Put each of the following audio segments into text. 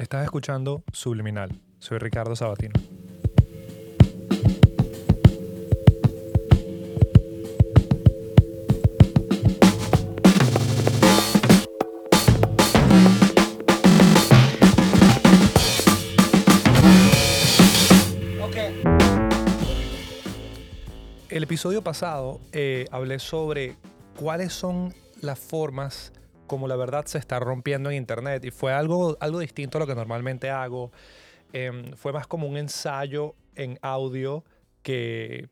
Estás escuchando Subliminal. Soy Ricardo Sabatino. El episodio pasado eh, hablé sobre cuáles son las formas como la verdad se está rompiendo en Internet y fue algo, algo distinto a lo que normalmente hago. Em, fue más como un ensayo en audio que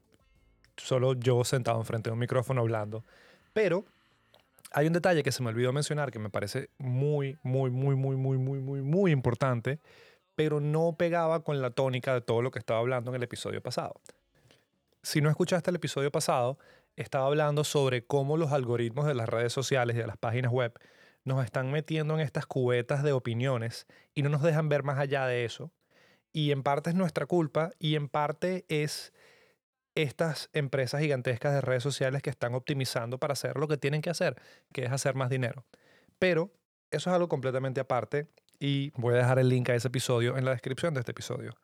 solo yo sentado enfrente de un micrófono hablando. Pero hay un detalle que se me olvidó mencionar que me parece muy, muy, muy, muy, muy, muy, muy, muy importante, pero no pegaba con la tónica de todo lo que estaba hablando en el episodio pasado. Si no escuchaste el episodio pasado, estaba hablando sobre cómo los algoritmos de las redes sociales y de las páginas web nos están metiendo en estas cubetas de opiniones y no nos dejan ver más allá de eso. Y en parte es nuestra culpa y en parte es estas empresas gigantescas de redes sociales que están optimizando para hacer lo que tienen que hacer, que es hacer más dinero. Pero eso es algo completamente aparte y voy a dejar el link a ese episodio en la descripción de este episodio.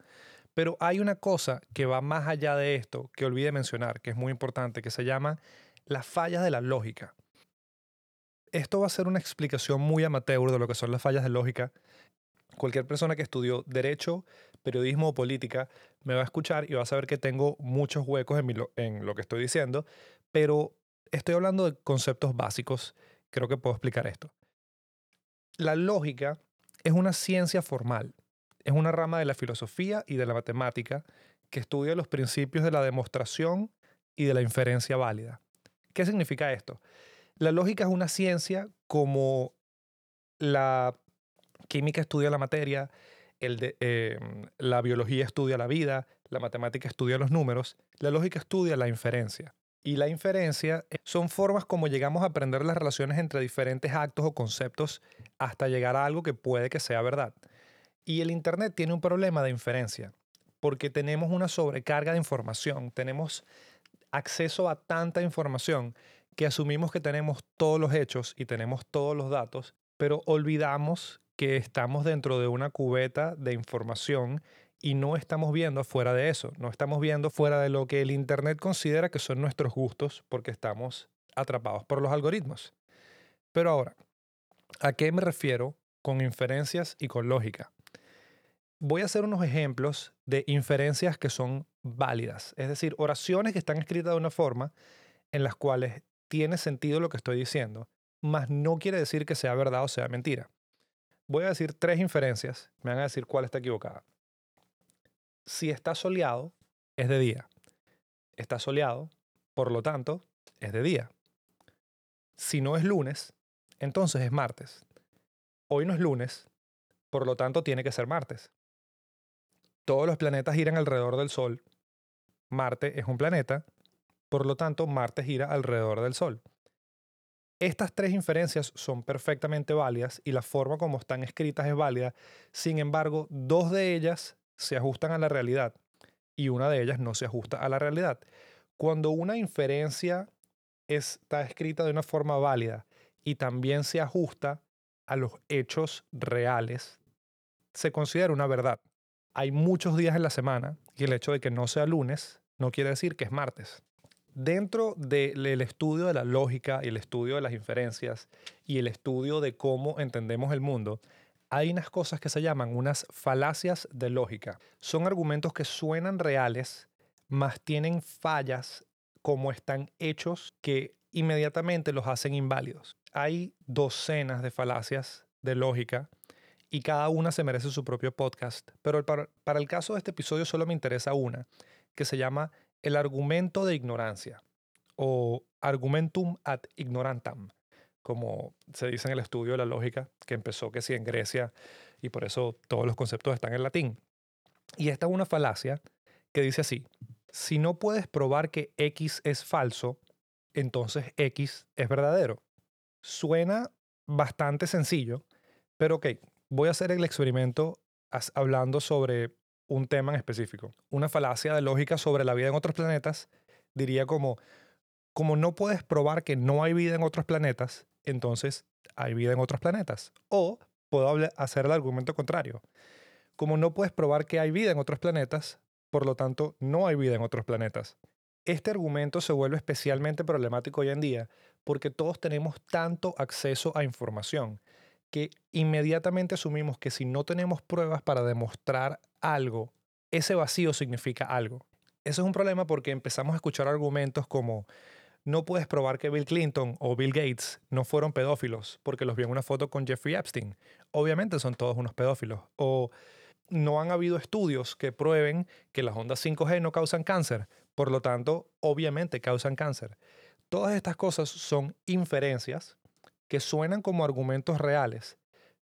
Pero hay una cosa que va más allá de esto que olvidé mencionar, que es muy importante, que se llama las fallas de la lógica. Esto va a ser una explicación muy amateur de lo que son las fallas de lógica. Cualquier persona que estudió derecho, periodismo o política me va a escuchar y va a saber que tengo muchos huecos en, en lo que estoy diciendo, pero estoy hablando de conceptos básicos. Creo que puedo explicar esto. La lógica es una ciencia formal es una rama de la filosofía y de la matemática que estudia los principios de la demostración y de la inferencia válida. ¿Qué significa esto? La lógica es una ciencia como la química estudia la materia, em, la biología estudia la vida, la matemática estudia los números, la lógica estudia la inferencia. Y la inferencia son formas como llegamos a aprender las relaciones entre diferentes actos o conceptos hasta llegar a algo que puede que sea verdad. Y el Internet tiene un problema de inferencia, porque tenemos una sobrecarga de información, tenemos acceso a tanta información que asumimos que tenemos todos los hechos y tenemos todos los datos, pero olvidamos que estamos dentro de una cubeta de información y no estamos viendo fuera de eso, no estamos viendo fuera de lo que el Internet considera que son nuestros gustos porque estamos atrapados por los algoritmos. Pero ahora, ¿a qué me refiero con inferencias y con lógica? Voy a hacer unos ejemplos de inferencias que son válidas, es decir, oraciones que están escritas de una forma en las cuales tiene sentido lo que estoy diciendo, mas no quiere decir que sea verdad o sea mentira. Voy a decir tres inferencias, me van a decir cuál está equivocada. Si está soleado, es de día. Está soleado, por lo tanto, es de día. Si no es lunes, entonces es martes. Hoy no es lunes, por lo tanto tiene que ser martes todos los planetas giran alrededor del Sol. Marte es un planeta, por lo tanto Marte gira alrededor del Sol. Estas tres inferencias son perfectamente válidas y la forma como están escritas es válida. Sin embargo, dos de ellas se ajustan a la realidad y una de ellas no se ajusta a la realidad. Cuando una inferencia está escrita de una forma válida y también se ajusta a los hechos reales, se considera una verdad hay muchos días en la semana y el hecho de que no sea lunes no quiere decir que es martes. Dentro del estudio de la lógica y el estudio de las inferencias y el estudio de cómo entendemos el mundo, hay unas cosas que se llaman unas falacias de lógica. Son argumentos que suenan reales, mas tienen fallas como están hechos que inmediatamente los hacen inválidos. Hay docenas de falacias de lógica y cada una se merece su propio podcast. Pero para, el caso de este episodio solo me interesa una, que se llama el argumento de ignorancia o argumentum ad ignorantam, como se dice en el estudio de la lógica, que empezó que sí en Grecia y por eso todos los conceptos están en latín. Y esta es una falacia que dice así, si no puedes probar que X es falso, entonces X es verdadero. Suena bastante sencillo, pero ok, voy a hacer el experimento hablando sobre un tema en específico. Una falacia de lógica sobre la vida en otros planetas diría como, como no puedes probar que no hay vida en otros planetas, entonces hay vida en otros planetas. O puedo hacer el argumento contrario. Como no puedes probar que hay vida en otros planetas, por lo tanto, no hay vida en otros planetas. Este argumento se vuelve especialmente problemático hoy en día porque todos tenemos tanto acceso a información que inmediatamente asumimos que si no tenemos pruebas para demostrar algo, ese vacío significa algo. Eso es un problema porque empezamos a escuchar argumentos como no puedes probar que Bill Clinton o Bill Gates no fueron pedófilos porque los vi en una foto con Jeffrey Epstein. Obviamente son todos unos pedófilos. O no han habido estudios que prueben que las ondas 5G no causan cáncer. Por lo tanto, obviamente causan cáncer. Todas estas cosas son inferencias que suenan como argumentos reales,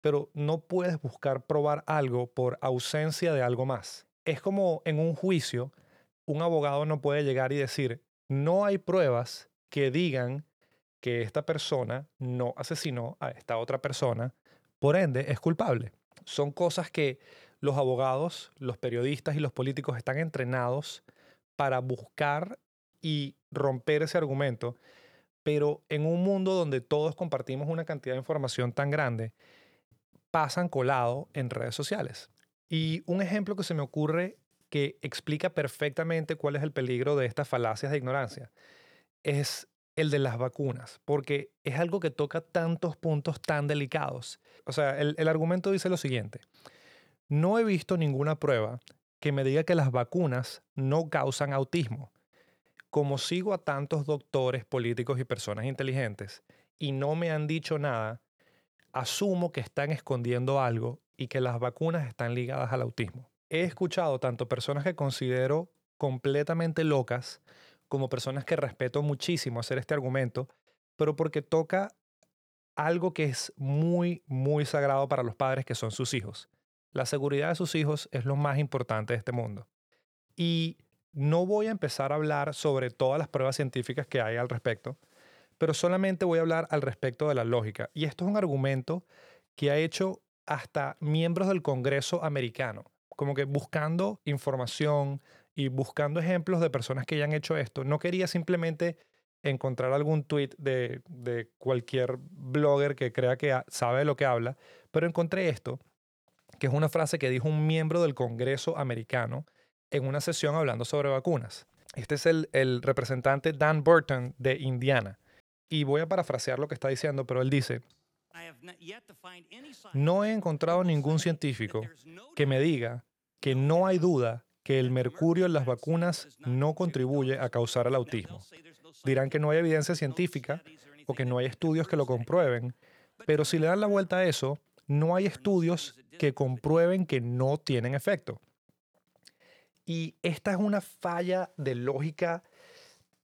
pero no puedes buscar probar algo por ausencia de algo más. Es como en un juicio, un abogado no puede llegar y decir, no hay pruebas que digan que esta persona no asesinó a esta otra persona, por ende es culpable. Son cosas que los abogados, los periodistas y los políticos están entrenados para buscar y romper ese argumento, pero en un mundo donde todos compartimos una cantidad de información tan grande, pasan colado en redes sociales. Y un ejemplo que se me ocurre que explica perfectamente cuál es el peligro de estas falacias de ignorancia es el de las vacunas, porque es algo que toca tantos puntos tan delicados. O sea, el, el argumento dice lo siguiente, no he visto ninguna prueba que me diga que las vacunas no causan autismo. Como sigo a tantos doctores, políticos y personas inteligentes y no me han dicho nada, asumo que están escondiendo algo y que las vacunas están ligadas al autismo he escuchado tanto personas que considero completamente locas como personas que respeto muchísimo hacer este argumento, pero porque toca algo que es muy, muy sagrado para los padres que son sus hijos. La seguridad de sus hijos es lo más importante de este mundo. Y no voy a empezar a hablar sobre todas las pruebas científicas que hay al respecto, pero solamente voy a hablar al respecto de la lógica. Y esto es un argumento que ha hecho hasta miembros del Congreso americano como que buscando información y buscando ejemplos de personas que ya han hecho esto. No quería simplemente encontrar algún tweet de, de cualquier blogger que crea que sabe lo que habla, pero encontré esto, que es una frase que dijo un miembro del Congreso americano en una sesión hablando sobre vacunas. Este es el, el representante Dan Burton de Indiana. Y voy a parafrasear lo que está diciendo, pero él dice, no he encontrado ningún científico que me diga que no hay duda que el mercurio en las vacunas no contribuye a causar el autismo. Dirán que no hay evidencia científica o que no hay estudios que lo comprueben, pero si le dan la vuelta a eso, no hay estudios que comprueben que no tienen efecto. Y esta es una falla de lógica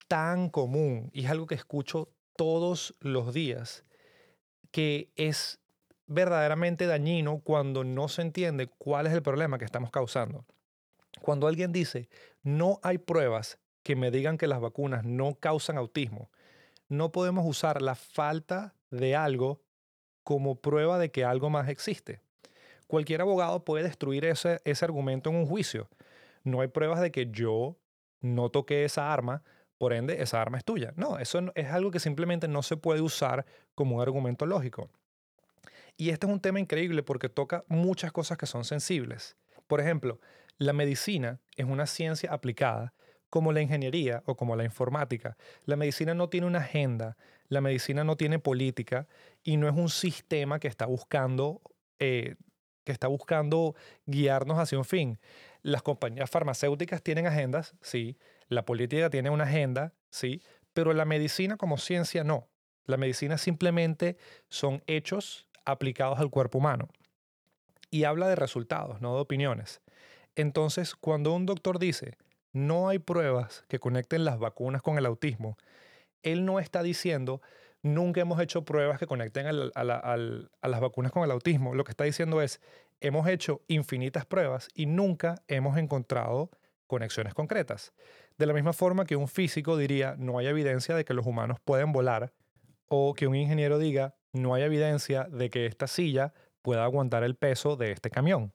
tan común y es algo que escucho todos los días que es verdaderamente dañino cuando no se entiende cuál es el problema que estamos causando. Cuando alguien dice, no hay pruebas que me digan que las vacunas no causan autismo, no podemos usar la falta de algo como prueba de que algo más existe. Cualquier abogado puede destruir ese, ese argumento en un juicio. No hay pruebas de que yo no toqué esa arma, por ende, esa arma es tuya. No, eso es algo que simplemente no se puede usar como un argumento lógico. Y este es un tema increíble porque toca muchas cosas que son sensibles. Por ejemplo, la medicina es una ciencia aplicada como la ingeniería o como la informática. La medicina no tiene una agenda, la medicina no tiene política y no es un sistema que está buscando, eh, que está buscando guiarnos hacia un fin. Las compañías farmacéuticas tienen agendas, sí, la política tiene una agenda, sí, pero la medicina como ciencia no. La medicina simplemente son hechos aplicados al cuerpo humano. Y habla de resultados, no de opiniones. Entonces, cuando un doctor dice, no hay pruebas que conecten las vacunas con el autismo, él no está diciendo, nunca hemos hecho pruebas que conecten a, las vacunas con el autismo. Lo que está diciendo es, hemos hecho infinitas pruebas y nunca hemos encontrado conexiones concretas. De la misma forma que un físico diría, no hay evidencia de que los humanos pueden volar, o que un ingeniero diga, no hay evidencia de que esta silla pueda aguantar el peso de este camión.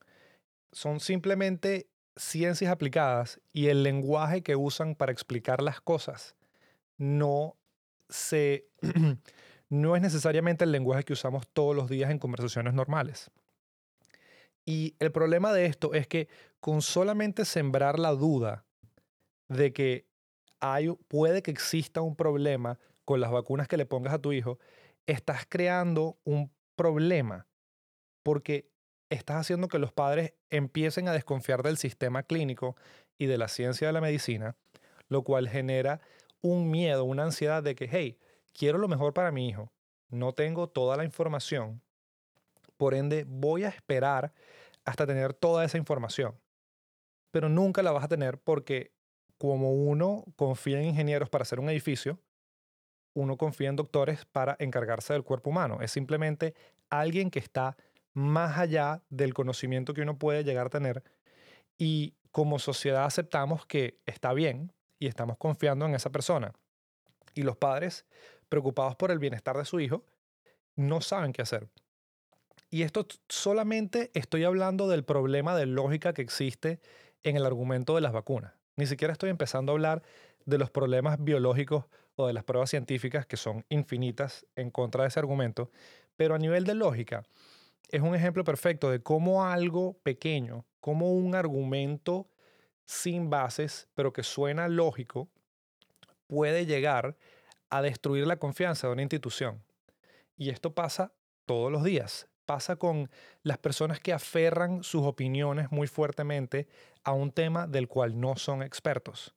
Son simplemente ciencias aplicadas y el lenguaje que usan para explicar las cosas no no es necesariamente el lenguaje que usamos todos los días en conversaciones normales. Y el problema de esto es que con solamente sembrar la duda de que hay, puede que exista un problema con las vacunas que le pongas a tu hijo, estás creando un problema porque estás haciendo que los padres empiecen a desconfiar del sistema clínico y de la ciencia de la medicina, lo cual genera un miedo, una ansiedad de que, hey, quiero lo mejor para mi hijo, no tengo toda la información, por ende voy a esperar hasta tener toda esa información. Pero nunca la vas a tener porque como uno confía en ingenieros para hacer un edificio, uno confía en doctores para encargarse del cuerpo humano. Es simplemente alguien que está más allá del conocimiento que uno puede llegar a tener y como sociedad aceptamos que está bien y estamos confiando en esa persona. Y los padres, preocupados por el bienestar de su hijo, no saben qué hacer. Y esto solamente estoy hablando del problema de lógica que existe en el argumento de las vacunas. Ni siquiera estoy empezando a hablar de los problemas biológicos o de las pruebas científicas que son infinitas en contra de ese argumento, pero a nivel de lógica es un ejemplo perfecto de cómo algo pequeño, como un argumento sin bases, pero que suena lógico, puede llegar a destruir la confianza de una institución. Y esto pasa todos los días pasa con las personas que aferran sus opiniones muy fuertemente a un tema del cual no son expertos.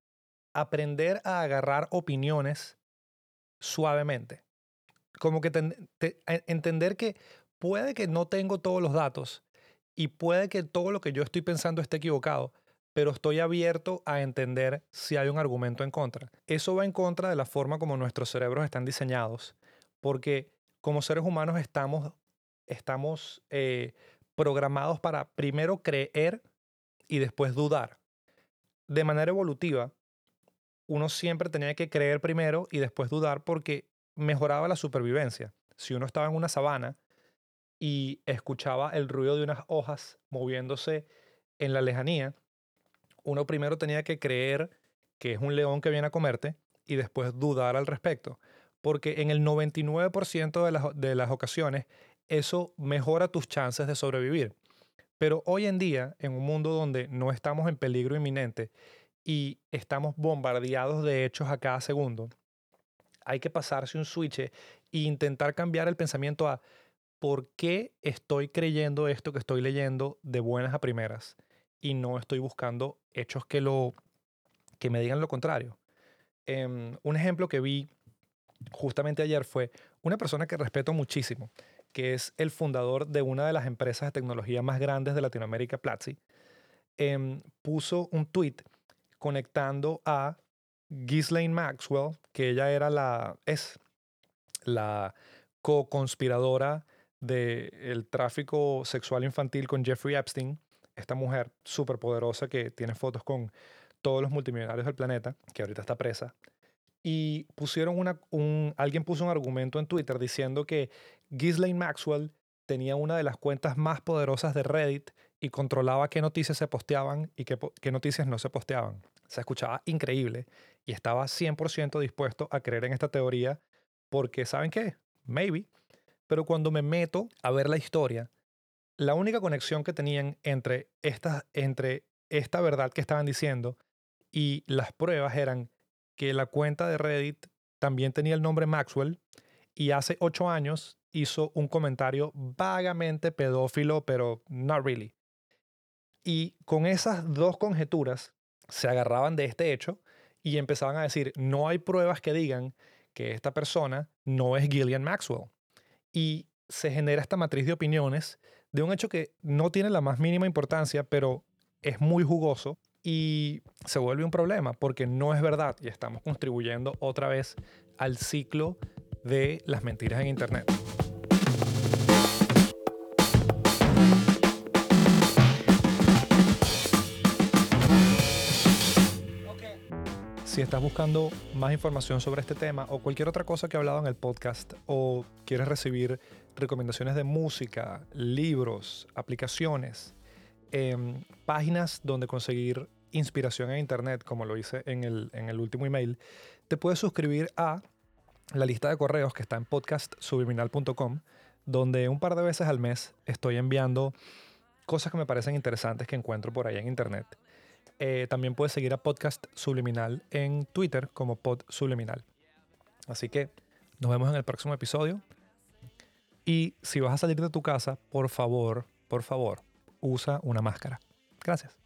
Aprender a agarrar opiniones suavemente. Como que entender que puede que no tengo todos los datos y puede que todo lo que yo estoy pensando esté equivocado, pero estoy abierto a entender si hay un argumento en contra. Eso va en contra de la forma como nuestros cerebros están diseñados, porque como seres humanos estamos estamos eh, programados para primero creer y después dudar. De manera evolutiva, uno siempre tenía que creer primero y después dudar porque mejoraba la supervivencia. Si uno estaba en una sabana y escuchaba el ruido de unas hojas moviéndose en la lejanía, uno primero tenía que creer que es un león que viene a comerte y después dudar al respecto. Porque en el 99% de las, de las ocasiones eso mejora tus chances de sobrevivir. Pero hoy en día, en un mundo donde no estamos en peligro inminente y estamos bombardeados de hechos a cada segundo, hay que pasarse un switch e intentar cambiar el pensamiento a ¿por qué estoy creyendo esto que estoy leyendo de buenas a primeras? Y no estoy buscando hechos que, lo, que me digan lo contrario. Em, un ejemplo que vi justamente ayer fue una persona que respeto muchísimo, que es el fundador de una de las empresas de tecnología más grandes de Latinoamérica, Platzi, em, puso un tweet conectando a Ghislaine Maxwell, que ella era la, es la co-conspiradora del tráfico sexual infantil con Jeffrey Epstein, esta mujer súper poderosa que tiene fotos con todos los multimillonarios del planeta, que ahorita está presa y pusieron una, un, alguien puso un argumento en Twitter diciendo que Ghislaine Maxwell tenía una de las cuentas más poderosas de Reddit y controlaba qué noticias se posteaban y qué, qué noticias no se posteaban. Se escuchaba increíble y estaba 100% dispuesto a creer en esta teoría porque, ¿saben qué? Maybe. Pero cuando me meto a ver la historia, la única conexión que tenían entre, esta, entre esta verdad que estaban diciendo y las pruebas eran que la cuenta de Reddit también tenía el nombre Maxwell y hace ocho años hizo un comentario vagamente pedófilo, pero not really. Y con esas dos conjeturas se agarraban de este hecho y empezaban a decir, no hay pruebas que digan que esta persona no es Gillian Maxwell. Y se genera esta matriz de opiniones de un hecho que no tiene la más mínima importancia, pero es muy jugoso y se vuelve un problema porque no es verdad y estamos contribuyendo otra vez al ciclo de las mentiras en Internet. Si estás buscando más información sobre este tema o cualquier otra cosa que he hablado en el podcast o quieres recibir recomendaciones de música, libros, aplicaciones, Em, páginas donde conseguir inspiración en Internet, como lo hice en el, en el último email, te puedes suscribir a la lista de correos que está en podcastsubliminal.com, donde un par de veces al mes estoy enviando cosas que me parecen interesantes que encuentro por ahí en internet. Eh, también puedes seguir a Podcast Subliminal en Twitter como Pod Subliminal. Así que nos vemos en el próximo episodio. Y si vas a salir de tu casa, por favor, por favor, usa una máscara. Gracias.